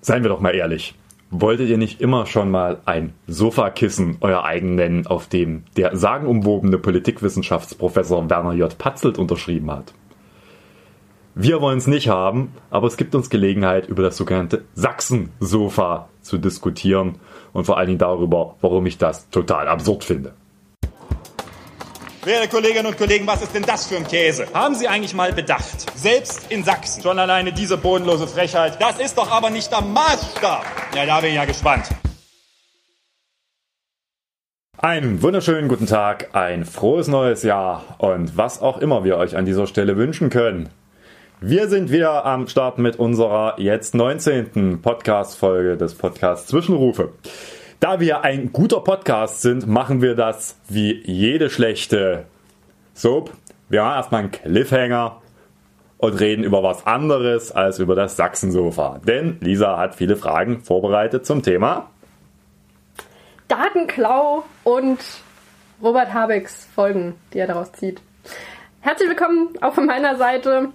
Seien wir doch mal ehrlich. Wolltet ihr nicht immer schon mal ein Sofakissen euer eigen nennen, auf dem der sagenumwobene Politikwissenschaftsprofessor Werner J. Patzelt unterschrieben hat? Wir wollen es nicht haben, aber es gibt uns Gelegenheit, über das sogenannte Sachsen-Sofa zu diskutieren und vor allen Dingen darüber, warum ich das total absurd finde. Werte Kolleginnen und Kollegen, was ist denn das für ein Käse? Haben Sie eigentlich mal bedacht? Selbst in Sachsen. Schon alleine diese bodenlose Frechheit. Das ist doch aber nicht der Maßstab. Ja, da bin ich ja gespannt. Einen wunderschönen guten Tag, ein frohes neues Jahr und was auch immer wir euch an dieser Stelle wünschen können. Wir sind wieder am Start mit unserer jetzt 19. Podcast-Folge des Podcasts Zwischenrufe. Da wir ein guter Podcast sind, machen wir das wie jede schlechte Soap. Wir haben erstmal einen Cliffhanger und reden über was anderes als über das Sachsensofa. Denn Lisa hat viele Fragen vorbereitet zum Thema Datenklau und Robert Habecks Folgen, die er daraus zieht. Herzlich willkommen auch von meiner Seite.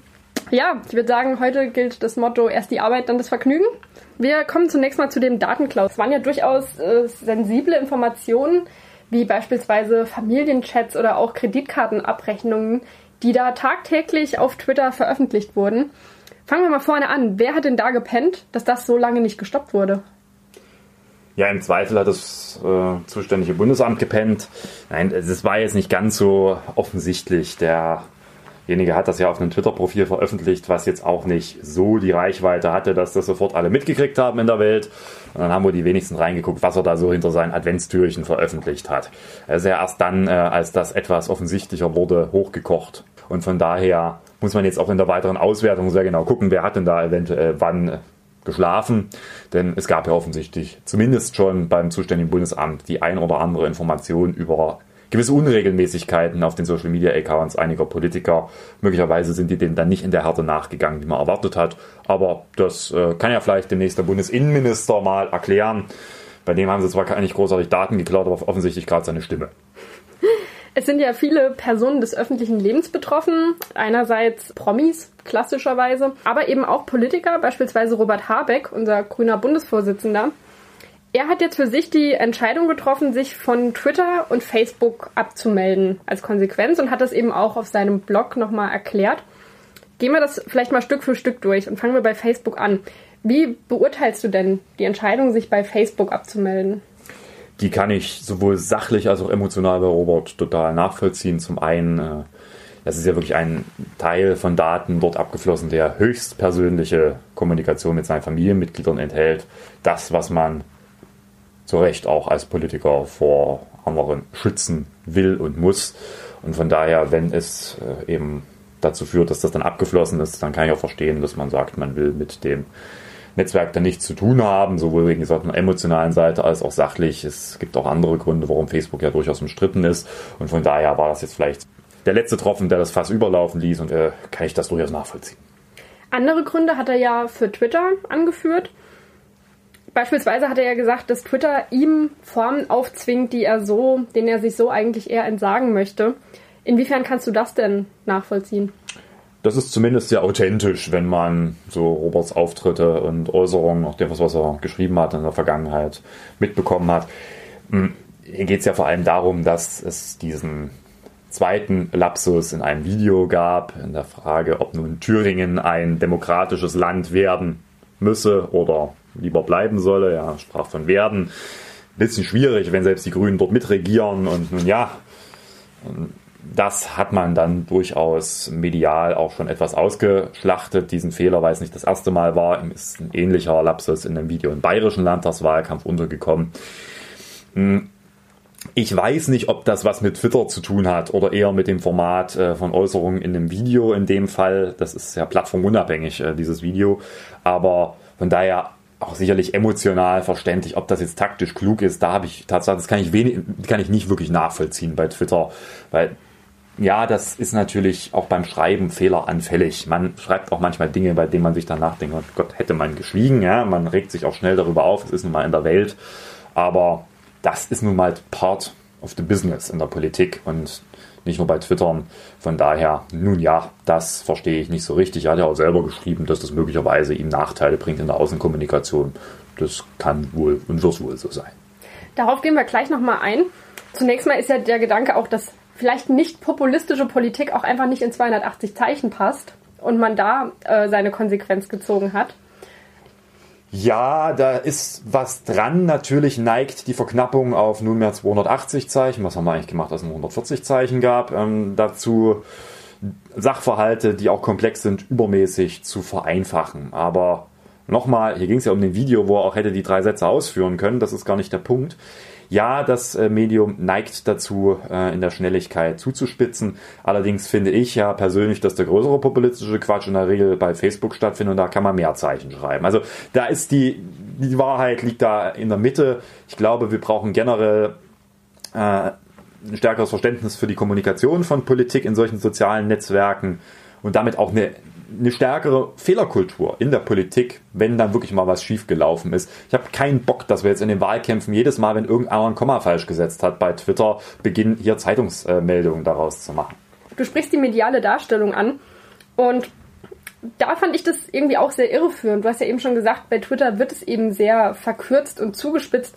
Ja, ich würde sagen, heute gilt das Motto erst die Arbeit, dann das Vergnügen. Wir kommen zunächst mal zu dem Datenklau. Es waren ja durchaus äh, sensible Informationen, wie beispielsweise Familienchats oder auch Kreditkartenabrechnungen, die da tagtäglich auf Twitter veröffentlicht wurden. Fangen wir mal vorne an. Wer hat denn da gepennt, dass das so lange nicht gestoppt wurde? Ja, im Zweifel hat das äh, zuständige Bundesamt gepennt. Nein, es war jetzt nicht ganz so offensichtlich. Der Derjenige hat das ja auf einem Twitter-Profil veröffentlicht, was jetzt auch nicht so die Reichweite hatte, dass das sofort alle mitgekriegt haben in der Welt. Und dann haben wir die wenigsten reingeguckt, was er da so hinter seinen Adventstürchen veröffentlicht hat. Er ist ja erst dann, äh, als das etwas offensichtlicher wurde, hochgekocht. Und von daher muss man jetzt auch in der weiteren Auswertung sehr genau gucken, wer hat denn da eventuell wann geschlafen, denn es gab ja offensichtlich zumindest schon beim zuständigen Bundesamt die ein oder andere Information über gewisse Unregelmäßigkeiten auf den Social Media Accounts einiger Politiker. Möglicherweise sind die dem dann nicht in der Härte nachgegangen, wie man erwartet hat. Aber das äh, kann ja vielleicht demnächst der Bundesinnenminister mal erklären. Bei dem haben sie zwar gar nicht großartig Daten geklaut, aber offensichtlich gerade seine Stimme. Es sind ja viele Personen des öffentlichen Lebens betroffen. Einerseits Promis, klassischerweise, aber eben auch Politiker, beispielsweise Robert Habeck, unser grüner Bundesvorsitzender. Er hat jetzt für sich die Entscheidung getroffen, sich von Twitter und Facebook abzumelden als Konsequenz und hat das eben auch auf seinem Blog nochmal erklärt. Gehen wir das vielleicht mal Stück für Stück durch und fangen wir bei Facebook an. Wie beurteilst du denn die Entscheidung, sich bei Facebook abzumelden? Die kann ich sowohl sachlich als auch emotional bei Robert total nachvollziehen. Zum einen, äh, das ist ja wirklich ein Teil von Daten dort abgeflossen, der höchst persönliche Kommunikation mit seinen Familienmitgliedern enthält. Das, was man zu Recht auch als Politiker vor anderen schützen will und muss. Und von daher, wenn es äh, eben dazu führt, dass das dann abgeflossen ist, dann kann ich auch verstehen, dass man sagt, man will mit dem Netzwerk dann nichts zu tun haben, sowohl wegen gesagt, emotionalen Seite als auch sachlich. Es gibt auch andere Gründe, warum Facebook ja durchaus umstritten ist. Und von daher war das jetzt vielleicht der letzte Tropfen, der das Fass überlaufen ließ und äh, kann ich das durchaus nachvollziehen. Andere Gründe hat er ja für Twitter angeführt. Beispielsweise hat er ja gesagt, dass Twitter ihm Formen aufzwingt, die er so, denen er sich so eigentlich eher entsagen möchte. Inwiefern kannst du das denn nachvollziehen? Das ist zumindest sehr authentisch, wenn man so Roberts Auftritte und Äußerungen, auch dem, was er geschrieben hat in der Vergangenheit, mitbekommen hat. Hm, hier geht es ja vor allem darum, dass es diesen zweiten Lapsus in einem Video gab, in der Frage, ob nun Thüringen ein demokratisches Land werden müsse oder lieber bleiben solle. Ja, sprach von werden. Bisschen schwierig, wenn selbst die Grünen dort mitregieren. Und nun ja, das hat man dann durchaus medial auch schon etwas ausgeschlachtet. Diesen Fehler, weil es nicht das erste Mal war, ist ein ähnlicher Lapsus in einem Video im bayerischen Landtagswahlkampf untergekommen. Hm, ich weiß nicht, ob das was mit Twitter zu tun hat oder eher mit dem Format äh, von Äußerungen in einem Video in dem Fall. Das ist ja plattformunabhängig, äh, dieses Video. Aber von daher auch sicherlich emotional verständlich, ob das jetzt taktisch klug ist, da habe ich tatsächlich, das kann ich wenig, kann ich nicht wirklich nachvollziehen bei Twitter, weil ja, das ist natürlich auch beim Schreiben fehleranfällig. Man schreibt auch manchmal Dinge, bei denen man sich danach denkt, oh Gott, hätte man geschwiegen, ja, man regt sich auch schnell darüber auf, es ist nun mal in der Welt, aber das ist nun mal Part of the Business in der Politik. Und nicht nur bei Twitter. Von daher, nun ja, das verstehe ich nicht so richtig. Er hat ja auch selber geschrieben, dass das möglicherweise ihm Nachteile bringt in der Außenkommunikation. Das kann wohl und wird wohl so sein. Darauf gehen wir gleich nochmal ein. Zunächst mal ist ja der Gedanke auch, dass vielleicht nicht populistische Politik auch einfach nicht in 280 Zeichen passt und man da äh, seine Konsequenz gezogen hat. Ja, da ist was dran. Natürlich neigt die Verknappung auf nunmehr 280 Zeichen, was haben wir eigentlich gemacht, als es nur 140 Zeichen gab, ähm, dazu Sachverhalte, die auch komplex sind, übermäßig zu vereinfachen. Aber nochmal, hier ging es ja um den Video, wo er auch hätte die drei Sätze ausführen können. Das ist gar nicht der Punkt. Ja, das äh, Medium neigt dazu, äh, in der Schnelligkeit zuzuspitzen. Allerdings finde ich ja persönlich, dass der größere populistische Quatsch in der Regel bei Facebook stattfindet und da kann man mehr Zeichen schreiben. Also da ist die, die Wahrheit liegt da in der Mitte. Ich glaube, wir brauchen generell äh, ein stärkeres Verständnis für die Kommunikation von Politik in solchen sozialen Netzwerken und damit auch eine eine stärkere Fehlerkultur in der Politik, wenn dann wirklich mal was schiefgelaufen ist. Ich habe keinen Bock, dass wir jetzt in den Wahlkämpfen jedes Mal, wenn irgendeiner ein Komma falsch gesetzt hat bei Twitter, beginnen hier Zeitungsmeldungen daraus zu machen. Du sprichst die mediale Darstellung an und da fand ich das irgendwie auch sehr irreführend. Du hast ja eben schon gesagt, bei Twitter wird es eben sehr verkürzt und zugespitzt.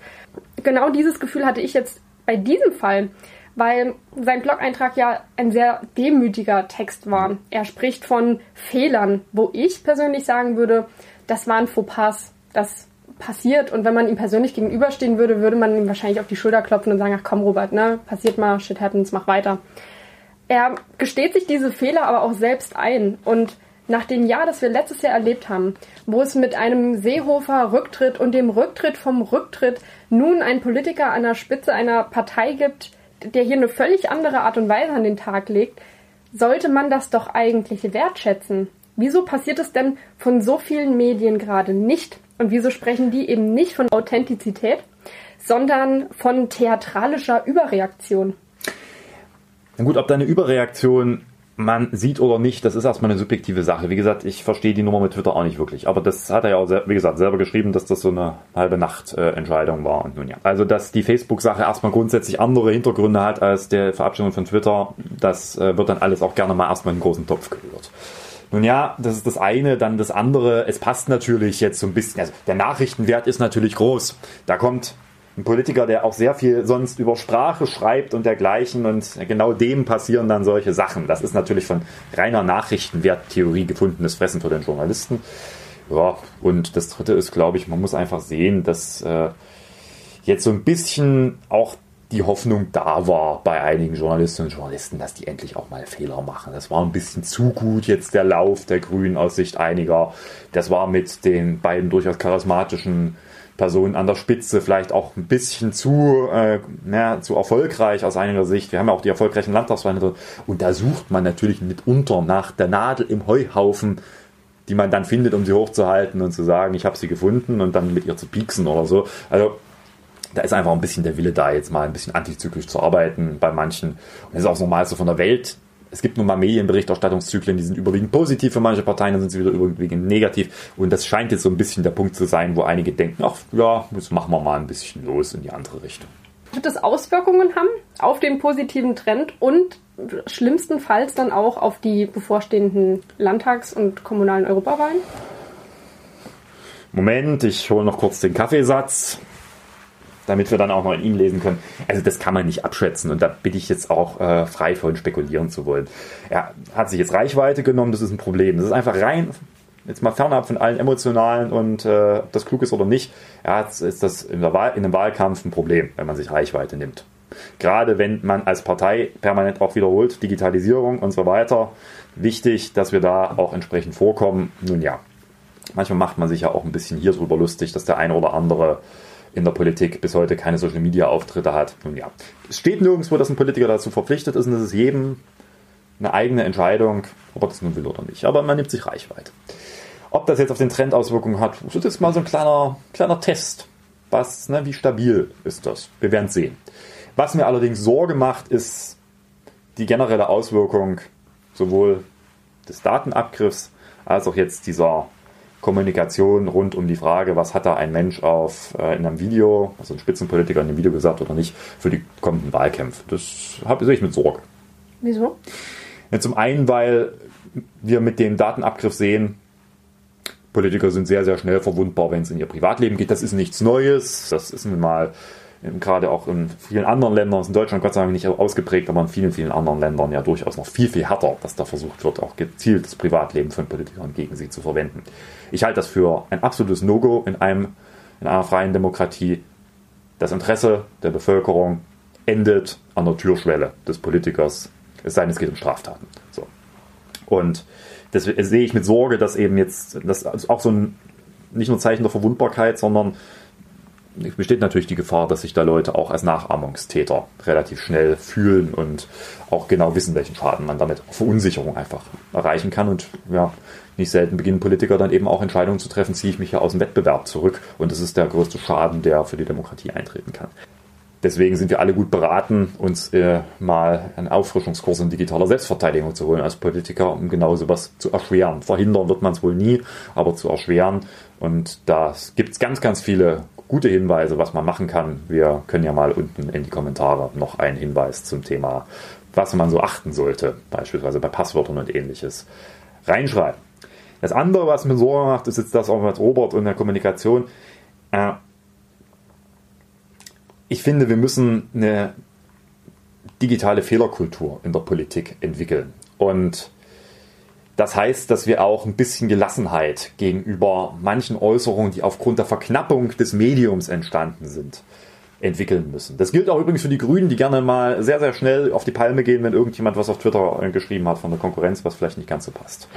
Genau dieses Gefühl hatte ich jetzt bei diesem Fall weil sein Blog-Eintrag ja ein sehr demütiger Text war. Er spricht von Fehlern, wo ich persönlich sagen würde, das waren Fauxpas, das passiert und wenn man ihm persönlich gegenüberstehen würde, würde man ihm wahrscheinlich auf die Schulter klopfen und sagen, ach komm Robert, ne, passiert mal, shit happens, mach weiter. Er gesteht sich diese Fehler aber auch selbst ein und nach dem Jahr, das wir letztes Jahr erlebt haben, wo es mit einem Seehofer Rücktritt und dem Rücktritt vom Rücktritt nun einen Politiker an der Spitze einer Partei gibt, der hier eine völlig andere Art und Weise an den Tag legt, sollte man das doch eigentlich wertschätzen. Wieso passiert es denn von so vielen Medien gerade nicht? Und wieso sprechen die eben nicht von Authentizität, sondern von theatralischer Überreaktion? Na gut, ob da eine Überreaktion man sieht oder nicht, das ist erstmal eine subjektive Sache. Wie gesagt, ich verstehe die Nummer mit Twitter auch nicht wirklich. Aber das hat er ja auch, wie gesagt, selber geschrieben, dass das so eine halbe Nacht-Entscheidung äh, war. Und nun ja. Also, dass die Facebook-Sache erstmal grundsätzlich andere Hintergründe hat als der Verabschiedung von Twitter, das äh, wird dann alles auch gerne mal erstmal in einen großen Topf gerührt. Nun ja, das ist das eine. Dann das andere, es passt natürlich jetzt so ein bisschen. Also, der Nachrichtenwert ist natürlich groß. Da kommt ein Politiker, der auch sehr viel sonst über Sprache schreibt und dergleichen und genau dem passieren dann solche Sachen. Das ist natürlich von reiner Nachrichtenwerttheorie gefundenes Fressen für den Journalisten. Ja, und das dritte ist, glaube ich, man muss einfach sehen, dass äh, jetzt so ein bisschen auch die Hoffnung da war bei einigen Journalistinnen und Journalisten, dass die endlich auch mal Fehler machen. Das war ein bisschen zu gut jetzt der Lauf der Grünen aus Sicht einiger. Das war mit den beiden durchaus charismatischen Person an der Spitze vielleicht auch ein bisschen zu, äh, na, zu erfolgreich aus einiger Sicht. Wir haben ja auch die erfolgreichen Landtagswahlen und da sucht man natürlich mitunter nach der Nadel im Heuhaufen, die man dann findet, um sie hochzuhalten und zu sagen, ich habe sie gefunden und dann mit ihr zu pieksen oder so. Also da ist einfach ein bisschen der Wille da, jetzt mal ein bisschen antizyklisch zu arbeiten bei manchen. Und das ist auch das Normalste von der Welt es gibt nun mal Medienberichterstattungszyklen, die sind überwiegend positiv für manche Parteien, dann sind sie wieder überwiegend negativ. Und das scheint jetzt so ein bisschen der Punkt zu sein, wo einige denken, ach ja, jetzt machen wir mal ein bisschen los in die andere Richtung. Wird es Auswirkungen haben auf den positiven Trend und schlimmstenfalls dann auch auf die bevorstehenden Landtags- und kommunalen Europawahlen? Moment, ich hole noch kurz den Kaffeesatz damit wir dann auch noch in ihn lesen können. Also das kann man nicht abschätzen und da bin ich jetzt auch äh, frei von spekulieren zu wollen. Er hat sich jetzt Reichweite genommen, das ist ein Problem. Das ist einfach rein, jetzt mal fernab von allen emotionalen und äh, ob das klug ist oder nicht, er hat, ist das in, der Wahl, in einem Wahlkampf ein Problem, wenn man sich Reichweite nimmt. Gerade wenn man als Partei permanent auch wiederholt, Digitalisierung und so weiter, wichtig, dass wir da auch entsprechend vorkommen. Nun ja, manchmal macht man sich ja auch ein bisschen hier drüber lustig, dass der eine oder andere in der Politik bis heute keine Social Media Auftritte hat. Nun ja, es steht nirgendwo, dass ein Politiker dazu verpflichtet ist und es ist jedem eine eigene Entscheidung, ob er das nun will oder nicht. Aber man nimmt sich Reichweite. Ob das jetzt auf den Trend Auswirkungen hat, ist jetzt mal so ein kleiner, kleiner Test. Was, ne, wie stabil ist das? Wir werden sehen. Was mir allerdings Sorge macht, ist die generelle Auswirkung sowohl des Datenabgriffs als auch jetzt dieser Kommunikation rund um die Frage, was hat da ein Mensch auf äh, in einem Video, also ein Spitzenpolitiker in einem Video gesagt oder nicht, für die kommenden Wahlkämpfe. Das habe ich mit Sorge. Wieso? Ja, zum einen, weil wir mit dem Datenabgriff sehen, Politiker sind sehr, sehr schnell verwundbar, wenn es in ihr Privatleben geht. Das ist nichts Neues. Das ist nun mal gerade auch in vielen anderen Ländern, ist in Deutschland Gott sei Dank nicht ausgeprägt, aber in vielen, vielen anderen Ländern ja durchaus noch viel, viel härter, dass da versucht wird, auch gezielt das Privatleben von Politikern gegen sie zu verwenden. Ich halte das für ein absolutes No-Go in, in einer freien Demokratie. Das Interesse der Bevölkerung endet an der Türschwelle des Politikers, es sei denn, es geht um Straftaten. So. Und das sehe ich mit Sorge, dass eben jetzt das auch so ein nicht nur Zeichen der Verwundbarkeit, sondern besteht natürlich die Gefahr, dass sich da Leute auch als Nachahmungstäter relativ schnell fühlen und auch genau wissen, welchen Schaden man damit Verunsicherung einfach erreichen kann. Und ja, nicht selten beginnen Politiker dann eben auch Entscheidungen zu treffen, ziehe ich mich ja aus dem Wettbewerb zurück. Und das ist der größte Schaden, der für die Demokratie eintreten kann. Deswegen sind wir alle gut beraten, uns äh, mal einen Auffrischungskurs in digitaler Selbstverteidigung zu holen als Politiker, um genau sowas zu erschweren. Verhindern wird man es wohl nie, aber zu erschweren. Und da gibt es ganz, ganz viele gute Hinweise, was man machen kann. Wir können ja mal unten in die Kommentare noch einen Hinweis zum Thema, was man so achten sollte, beispielsweise bei Passwörtern und ähnliches, reinschreiben. Das andere, was mir Sorge macht, ist jetzt das auch mit Robert und der Kommunikation. Äh, ich finde, wir müssen eine digitale Fehlerkultur in der Politik entwickeln. Und das heißt, dass wir auch ein bisschen Gelassenheit gegenüber manchen Äußerungen, die aufgrund der Verknappung des Mediums entstanden sind, entwickeln müssen. Das gilt auch übrigens für die Grünen, die gerne mal sehr, sehr schnell auf die Palme gehen, wenn irgendjemand was auf Twitter geschrieben hat von der Konkurrenz, was vielleicht nicht ganz so passt.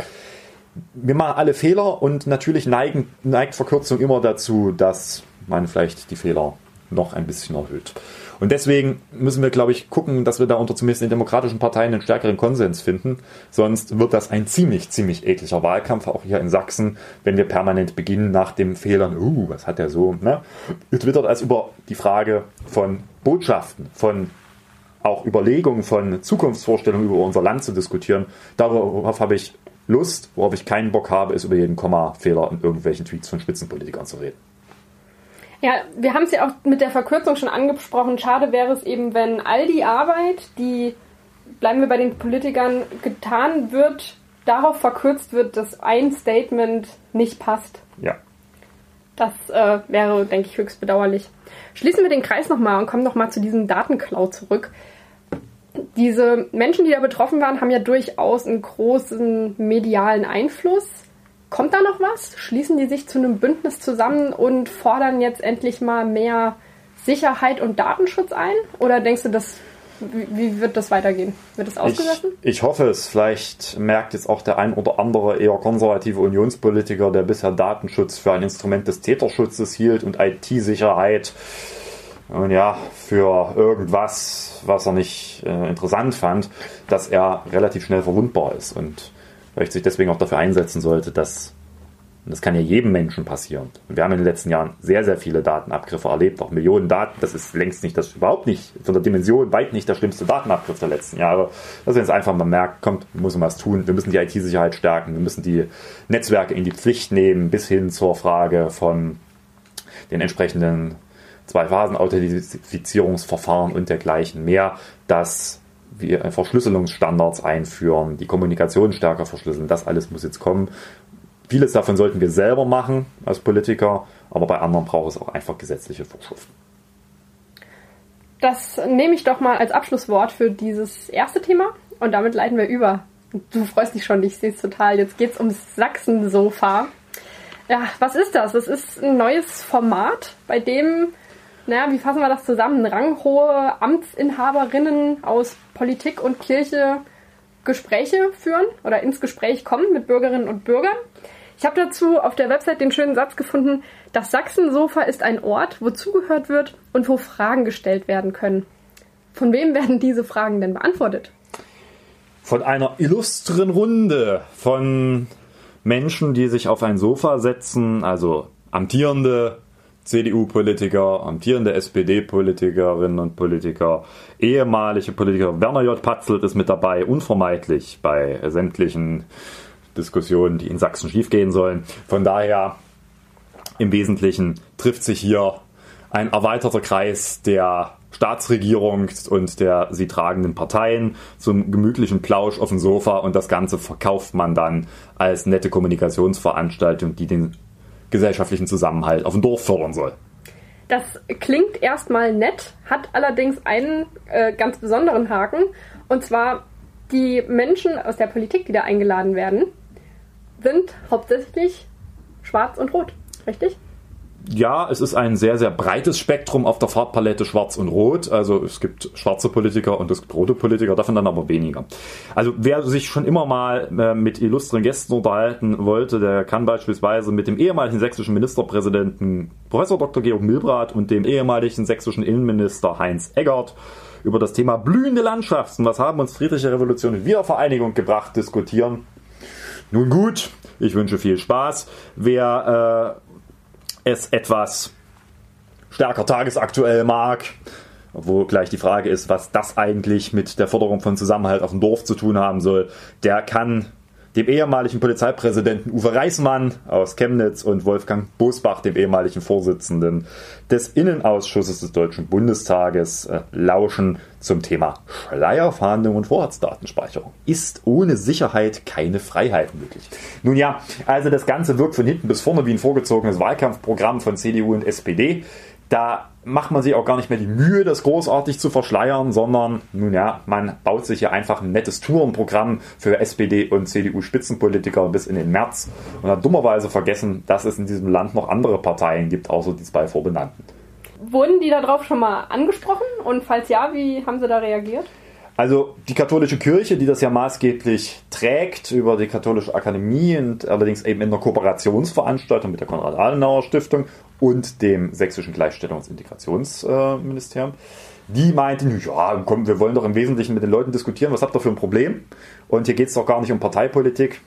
Wir machen alle Fehler und natürlich neigen, neigt Verkürzung immer dazu, dass man vielleicht die Fehler noch ein bisschen erhöht. Und deswegen müssen wir, glaube ich, gucken, dass wir da unter zumindest den demokratischen Parteien einen stärkeren Konsens finden. Sonst wird das ein ziemlich, ziemlich ekliger Wahlkampf, auch hier in Sachsen, wenn wir permanent beginnen nach dem Fehlern, uh, was hat der so, ne? Getwittert als über die Frage von Botschaften, von auch Überlegungen von Zukunftsvorstellungen über unser Land zu diskutieren. Darauf habe ich Lust, worauf ich keinen Bock habe, ist über jeden Komma-Fehler in irgendwelchen Tweets von Spitzenpolitikern zu reden. Ja, wir haben es ja auch mit der Verkürzung schon angesprochen. Schade wäre es eben, wenn all die Arbeit, die, bleiben wir bei den Politikern, getan wird, darauf verkürzt wird, dass ein Statement nicht passt. Ja. Das äh, wäre, denke ich, höchst bedauerlich. Schließen wir den Kreis nochmal und kommen nochmal zu diesem Datenklau zurück. Diese Menschen, die da betroffen waren, haben ja durchaus einen großen medialen Einfluss. Kommt da noch was? Schließen die sich zu einem Bündnis zusammen und fordern jetzt endlich mal mehr Sicherheit und Datenschutz ein? Oder denkst du, das, wie, wie wird das weitergehen? Wird das ausgesessen? Ich, ich hoffe es. Vielleicht merkt jetzt auch der ein oder andere eher konservative Unionspolitiker, der bisher Datenschutz für ein Instrument des Täterschutzes hielt und IT-Sicherheit und ja, für irgendwas, was er nicht äh, interessant fand, dass er relativ schnell verwundbar ist und vielleicht sich deswegen auch dafür einsetzen sollte, dass, und das kann ja jedem Menschen passieren. Und wir haben in den letzten Jahren sehr, sehr viele Datenabgriffe erlebt, auch Millionen Daten. Das ist längst nicht, das überhaupt nicht, von der Dimension weit nicht der schlimmste Datenabgriff der letzten Jahre. Dass wir jetzt einfach mal merken, kommt, wir müssen was tun. Wir müssen die IT-Sicherheit stärken. Wir müssen die Netzwerke in die Pflicht nehmen, bis hin zur Frage von den entsprechenden Zwei-Phasen-Authentifizierungsverfahren und dergleichen mehr, dass wir Verschlüsselungsstandards einführen, die Kommunikation stärker verschlüsseln. Das alles muss jetzt kommen. Vieles davon sollten wir selber machen als Politiker, aber bei anderen braucht es auch einfach gesetzliche Vorschriften. Das nehme ich doch mal als Abschlusswort für dieses erste Thema und damit leiten wir über. Du freust dich schon, ich sehe es total. Jetzt geht es ums Sachsensofa. Ja, was ist das? Das ist ein neues Format, bei dem naja, wie fassen wir das zusammen? Ranghohe Amtsinhaberinnen aus Politik und Kirche Gespräche führen oder ins Gespräch kommen mit Bürgerinnen und Bürgern. Ich habe dazu auf der Website den schönen Satz gefunden, das Sachsensofa ist ein Ort, wo zugehört wird und wo Fragen gestellt werden können. Von wem werden diese Fragen denn beantwortet? Von einer illustren Runde von Menschen, die sich auf ein Sofa setzen, also amtierende CDU-Politiker, amtierende SPD-Politikerinnen und Politiker, ehemalige Politiker. Werner J. Patzelt ist mit dabei, unvermeidlich bei sämtlichen Diskussionen, die in Sachsen schiefgehen sollen. Von daher, im Wesentlichen trifft sich hier ein erweiterter Kreis der Staatsregierung und der sie tragenden Parteien zum gemütlichen Plausch auf dem Sofa und das Ganze verkauft man dann als nette Kommunikationsveranstaltung, die den gesellschaftlichen Zusammenhalt auf dem Dorf fördern soll. Das klingt erstmal nett, hat allerdings einen äh, ganz besonderen Haken. Und zwar die Menschen aus der Politik, die da eingeladen werden, sind hauptsächlich schwarz und rot, richtig? Ja, es ist ein sehr, sehr breites Spektrum auf der Farbpalette Schwarz und Rot. Also es gibt schwarze Politiker und es gibt rote Politiker, davon dann aber weniger. Also wer sich schon immer mal äh, mit illustren Gästen unterhalten wollte, der kann beispielsweise mit dem ehemaligen sächsischen Ministerpräsidenten Professor Dr. Georg Milbrath und dem ehemaligen sächsischen Innenminister Heinz Eggert über das Thema blühende Landschaften, was haben uns friedliche Revolution und Wiedervereinigung gebracht, diskutieren. Nun gut, ich wünsche viel Spaß. Wer äh, es etwas stärker tagesaktuell mag, wo gleich die Frage ist, was das eigentlich mit der Forderung von Zusammenhalt auf dem Dorf zu tun haben soll, der kann dem ehemaligen Polizeipräsidenten Uwe Reismann aus Chemnitz und Wolfgang Bosbach, dem ehemaligen Vorsitzenden des Innenausschusses des Deutschen Bundestages, äh, lauschen zum Thema Schleierfahndung und Vorratsdatenspeicherung. Ist ohne Sicherheit keine Freiheit möglich? Nun ja, also das Ganze wirkt von hinten bis vorne wie ein vorgezogenes Wahlkampfprogramm von CDU und SPD. Da macht man sich auch gar nicht mehr die Mühe, das großartig zu verschleiern, sondern nun ja, man baut sich ja einfach ein nettes Tourenprogramm für SPD und CDU-Spitzenpolitiker bis in den März und hat dummerweise vergessen, dass es in diesem Land noch andere Parteien gibt, außer die zwei vorbenannten. Wurden die darauf schon mal angesprochen? Und falls ja, wie haben sie da reagiert? Also die katholische Kirche, die das ja maßgeblich trägt über die katholische Akademie und allerdings eben in einer Kooperationsveranstaltung mit der Konrad-Adenauer-Stiftung und dem sächsischen Gleichstellungs- und Integrationsministerium, die meinten, ja, komm, wir wollen doch im Wesentlichen mit den Leuten diskutieren, was habt ihr für ein Problem? Und hier geht es doch gar nicht um Parteipolitik.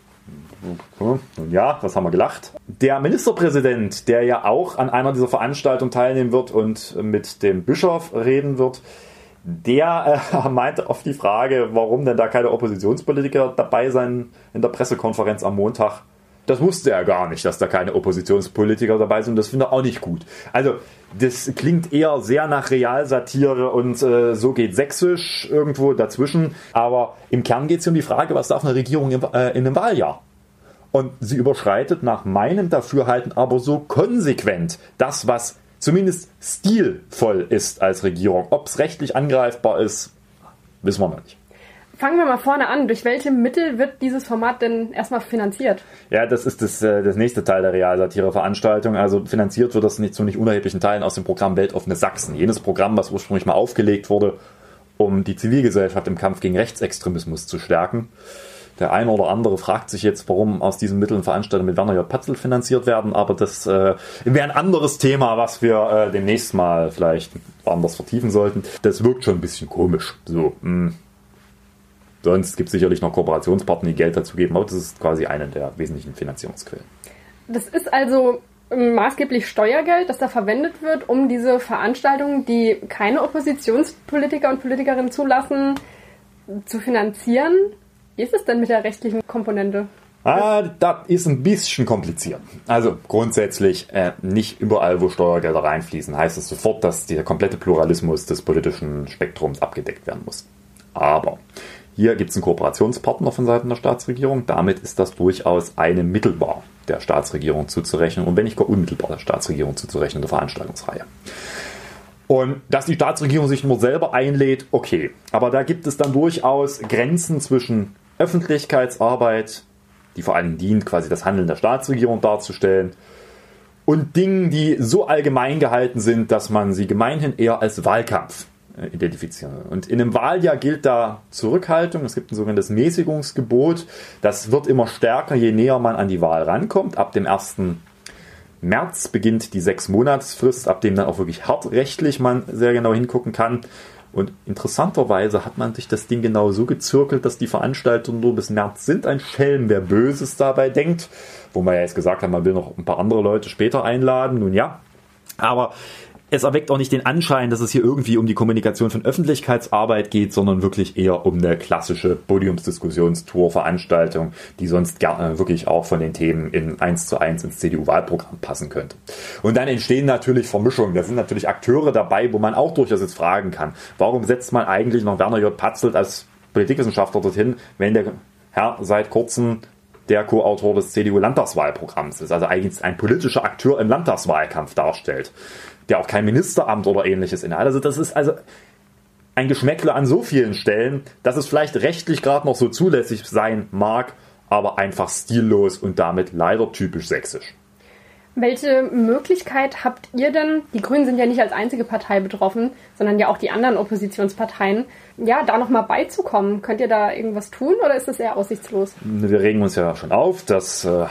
Nun ja, was haben wir gelacht? Der Ministerpräsident, der ja auch an einer dieser Veranstaltungen teilnehmen wird und mit dem Bischof reden wird, der äh, meinte auf die Frage, warum denn da keine Oppositionspolitiker dabei sein in der Pressekonferenz am Montag. Das wusste er gar nicht, dass da keine Oppositionspolitiker dabei sind. Das finde er auch nicht gut. Also, das klingt eher sehr nach Realsatire und äh, so geht Sächsisch irgendwo dazwischen. Aber im Kern geht es um die Frage, was darf eine Regierung in, äh, in einem Wahljahr? Und sie überschreitet nach meinem Dafürhalten aber so konsequent das, was zumindest stilvoll ist als Regierung. Ob es rechtlich angreifbar ist, wissen wir noch nicht. Fangen wir mal vorne an. Durch welche Mittel wird dieses Format denn erstmal finanziert? Ja, das ist das, äh, das nächste Teil der Realsatire-Veranstaltung. Also finanziert wird das nicht zu nicht unerheblichen Teilen aus dem Programm Weltoffene Sachsen. Jenes Programm, was ursprünglich mal aufgelegt wurde, um die Zivilgesellschaft im Kampf gegen Rechtsextremismus zu stärken. Der eine oder andere fragt sich jetzt, warum aus diesen Mitteln Veranstaltungen mit Werner J. Patzel finanziert werden, aber das äh, wäre ein anderes Thema, was wir äh, demnächst mal vielleicht anders vertiefen sollten. Das wirkt schon ein bisschen komisch. So. Hm. Sonst gibt es sicherlich noch Kooperationspartner, die Geld dazu geben, aber das ist quasi eine der wesentlichen Finanzierungsquellen. Das ist also maßgeblich Steuergeld, das da verwendet wird, um diese Veranstaltungen, die keine Oppositionspolitiker und Politikerinnen zulassen, zu finanzieren. Wie ist es denn mit der rechtlichen Komponente? Ah, das ist ein bisschen kompliziert. Also grundsätzlich äh, nicht überall, wo Steuergelder reinfließen, heißt es sofort, dass der komplette Pluralismus des politischen Spektrums abgedeckt werden muss. Aber hier gibt es einen Kooperationspartner von Seiten der Staatsregierung. Damit ist das durchaus einem mittelbar der Staatsregierung zuzurechnen und wenn nicht gar unmittelbar der Staatsregierung zuzurechnen, der Veranstaltungsreihe. Und dass die Staatsregierung sich nur selber einlädt, okay. Aber da gibt es dann durchaus Grenzen zwischen Öffentlichkeitsarbeit, die vor allem dient, quasi das Handeln der Staatsregierung darzustellen, und Dingen, die so allgemein gehalten sind, dass man sie gemeinhin eher als Wahlkampf äh, identifizieren. Und in einem Wahljahr gilt da Zurückhaltung. Es gibt ein sogenanntes Mäßigungsgebot. Das wird immer stärker, je näher man an die Wahl rankommt. Ab dem 1. März beginnt die sechs Monatsfrist, ab dem dann auch wirklich hart rechtlich man sehr genau hingucken kann. Und interessanterweise hat man sich das Ding genau so gezirkelt, dass die Veranstaltungen nur bis März sind. Ein Schelm, wer Böses dabei denkt. Wo man ja jetzt gesagt hat, man will noch ein paar andere Leute später einladen. Nun ja. Aber es erweckt auch nicht den Anschein, dass es hier irgendwie um die Kommunikation von Öffentlichkeitsarbeit geht, sondern wirklich eher um eine klassische Podiumsdiskussionstour-Veranstaltung, die sonst gerne wirklich auch von den Themen in 1 zu 1 ins CDU-Wahlprogramm passen könnte. Und dann entstehen natürlich Vermischungen. Da sind natürlich Akteure dabei, wo man auch durchaus jetzt fragen kann, warum setzt man eigentlich noch Werner J. Patzelt als Politikwissenschaftler dorthin, wenn der Herr seit kurzem der Co-Autor des CDU-Landtagswahlprogramms ist, also eigentlich ein politischer Akteur im Landtagswahlkampf darstellt der auch kein Ministeramt oder ähnliches innehat. Also das ist also ein Geschmäckle an so vielen Stellen, dass es vielleicht rechtlich gerade noch so zulässig sein mag, aber einfach stillos und damit leider typisch sächsisch. Welche Möglichkeit habt ihr denn, die Grünen sind ja nicht als einzige Partei betroffen, sondern ja auch die anderen Oppositionsparteien, ja, da nochmal beizukommen? Könnt ihr da irgendwas tun oder ist das eher aussichtslos? Wir regen uns ja schon auf, dass äh,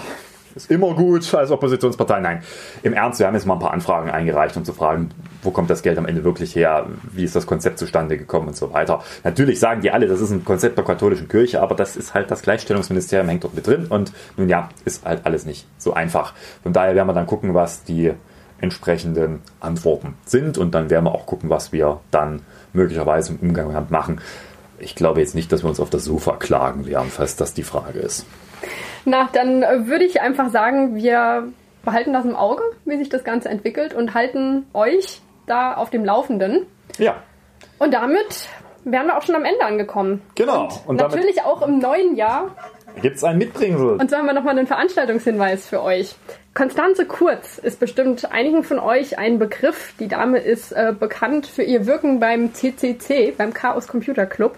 ist immer gut als Oppositionspartei. Nein, im Ernst, wir haben jetzt mal ein paar Anfragen eingereicht, um zu fragen, wo kommt das Geld am Ende wirklich her, wie ist das Konzept zustande gekommen und so weiter. Natürlich sagen die alle, das ist ein Konzept der katholischen Kirche, aber das ist halt das Gleichstellungsministerium hängt dort mit drin und nun ja, ist halt alles nicht so einfach. Von daher werden wir dann gucken, was die entsprechenden Antworten sind und dann werden wir auch gucken, was wir dann möglicherweise im Umgang damit machen. Ich glaube jetzt nicht, dass wir uns auf das Sofa klagen werden, falls das die Frage ist. Na, dann würde ich einfach sagen, wir behalten das im Auge, wie sich das Ganze entwickelt und halten euch da auf dem Laufenden. Ja. Und damit wären wir auch schon am Ende angekommen. Genau. Und, und natürlich auch im neuen Jahr. Gibt es ein Mitbringsel? Und so haben wir nochmal einen Veranstaltungshinweis für euch. Konstanze Kurz ist bestimmt einigen von euch ein Begriff. Die Dame ist äh, bekannt für ihr Wirken beim CCC, beim Chaos Computer Club.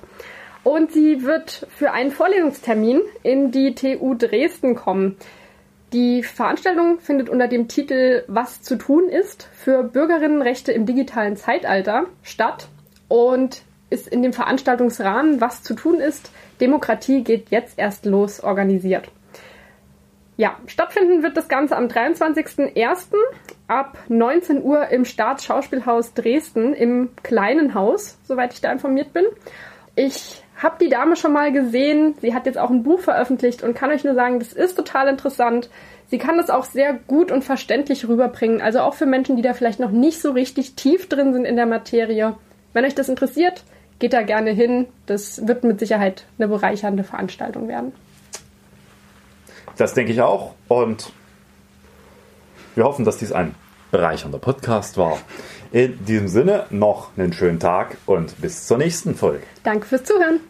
Und sie wird für einen Vorlesungstermin in die TU Dresden kommen. Die Veranstaltung findet unter dem Titel Was zu tun ist für Bürgerinnenrechte im digitalen Zeitalter statt und ist in dem Veranstaltungsrahmen Was zu tun ist, Demokratie geht jetzt erst los organisiert. Ja, stattfinden wird das Ganze am 23.01. ab 19 Uhr im Staatsschauspielhaus Dresden im kleinen Haus, soweit ich da informiert bin. Ich habe die Dame schon mal gesehen. Sie hat jetzt auch ein Buch veröffentlicht und kann euch nur sagen, das ist total interessant. Sie kann das auch sehr gut und verständlich rüberbringen. Also auch für Menschen, die da vielleicht noch nicht so richtig tief drin sind in der Materie. Wenn euch das interessiert, geht da gerne hin. Das wird mit Sicherheit eine bereichernde Veranstaltung werden. Das denke ich auch. Und wir hoffen, dass dies ein bereichernder Podcast war. In diesem Sinne noch einen schönen Tag und bis zur nächsten Folge. Danke fürs Zuhören.